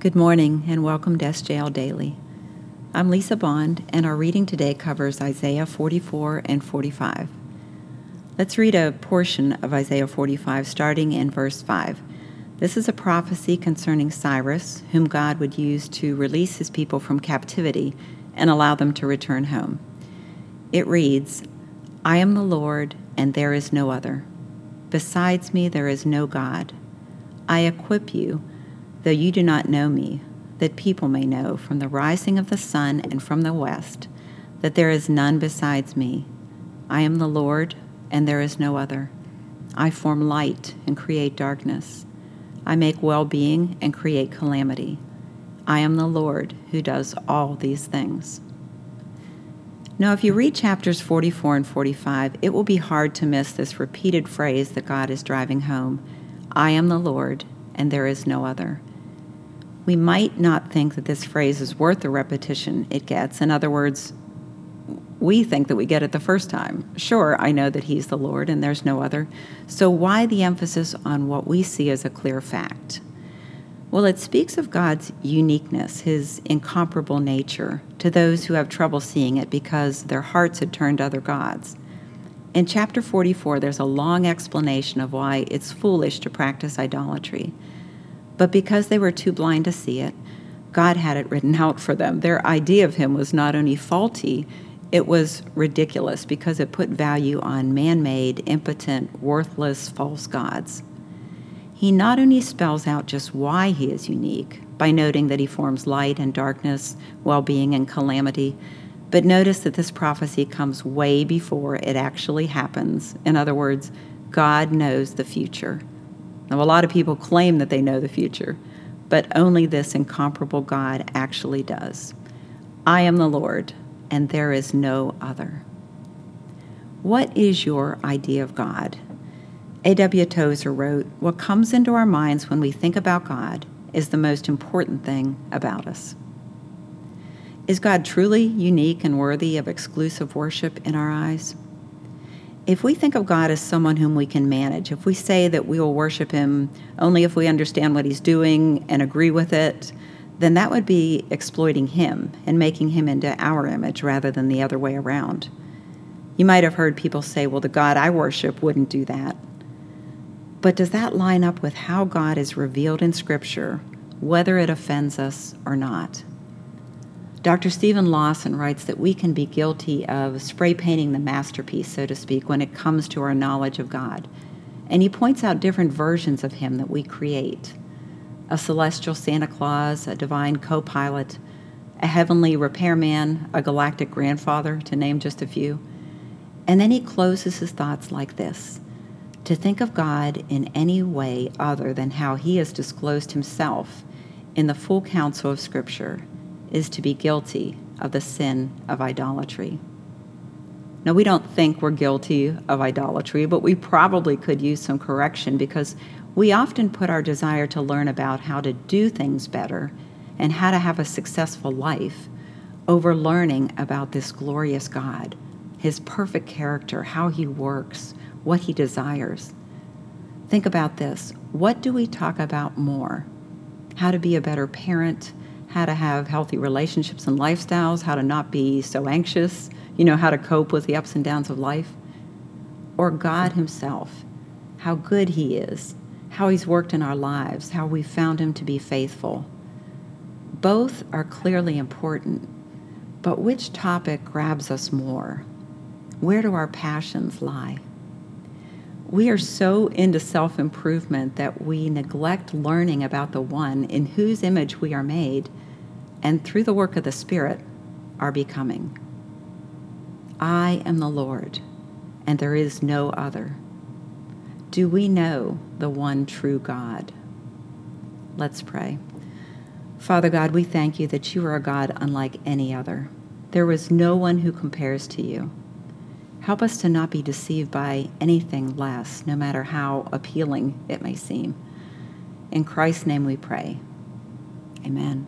Good morning and welcome to SJL Daily. I'm Lisa Bond, and our reading today covers Isaiah 44 and 45. Let's read a portion of Isaiah 45 starting in verse 5. This is a prophecy concerning Cyrus, whom God would use to release his people from captivity and allow them to return home. It reads I am the Lord, and there is no other. Besides me, there is no God. I equip you though you do not know me, that people may know from the rising of the sun and from the west that there is none besides me. I am the Lord, and there is no other. I form light and create darkness. I make well being and create calamity. I am the Lord who does all these things. Now, if you read chapters 44 and 45, it will be hard to miss this repeated phrase that God is driving home I am the Lord, and there is no other we might not think that this phrase is worth the repetition it gets. In other words, we think that we get it the first time. Sure, I know that He's the Lord and there's no other. So, why the emphasis on what we see as a clear fact? Well, it speaks of God's uniqueness, His incomparable nature, to those who have trouble seeing it because their hearts had turned to other gods. In chapter 44, there's a long explanation of why it's foolish to practice idolatry. But because they were too blind to see it, God had it written out for them. Their idea of him was not only faulty, it was ridiculous because it put value on man made, impotent, worthless, false gods. He not only spells out just why he is unique by noting that he forms light and darkness, well being and calamity, but notice that this prophecy comes way before it actually happens. In other words, God knows the future. Now, a lot of people claim that they know the future, but only this incomparable God actually does. I am the Lord, and there is no other. What is your idea of God? A.W. Tozer wrote What comes into our minds when we think about God is the most important thing about us. Is God truly unique and worthy of exclusive worship in our eyes? If we think of God as someone whom we can manage, if we say that we will worship him only if we understand what he's doing and agree with it, then that would be exploiting him and making him into our image rather than the other way around. You might have heard people say, well, the God I worship wouldn't do that. But does that line up with how God is revealed in Scripture, whether it offends us or not? Dr. Steven Lawson writes that we can be guilty of spray painting the masterpiece, so to speak, when it comes to our knowledge of God. And he points out different versions of him that we create a celestial Santa Claus, a divine co pilot, a heavenly repairman, a galactic grandfather, to name just a few. And then he closes his thoughts like this To think of God in any way other than how he has disclosed himself in the full counsel of Scripture is to be guilty of the sin of idolatry. Now, we don't think we're guilty of idolatry, but we probably could use some correction because we often put our desire to learn about how to do things better and how to have a successful life over learning about this glorious God, his perfect character, how he works, what he desires. Think about this. What do we talk about more? How to be a better parent, how to have healthy relationships and lifestyles, how to not be so anxious, you know, how to cope with the ups and downs of life. Or God Himself, how good He is, how He's worked in our lives, how we found Him to be faithful. Both are clearly important, but which topic grabs us more? Where do our passions lie? We are so into self improvement that we neglect learning about the one in whose image we are made, and through the work of the Spirit, are becoming. I am the Lord, and there is no other. Do we know the one true God? Let's pray. Father God, we thank you that you are a God unlike any other. There is no one who compares to you. Help us to not be deceived by anything less, no matter how appealing it may seem. In Christ's name we pray. Amen.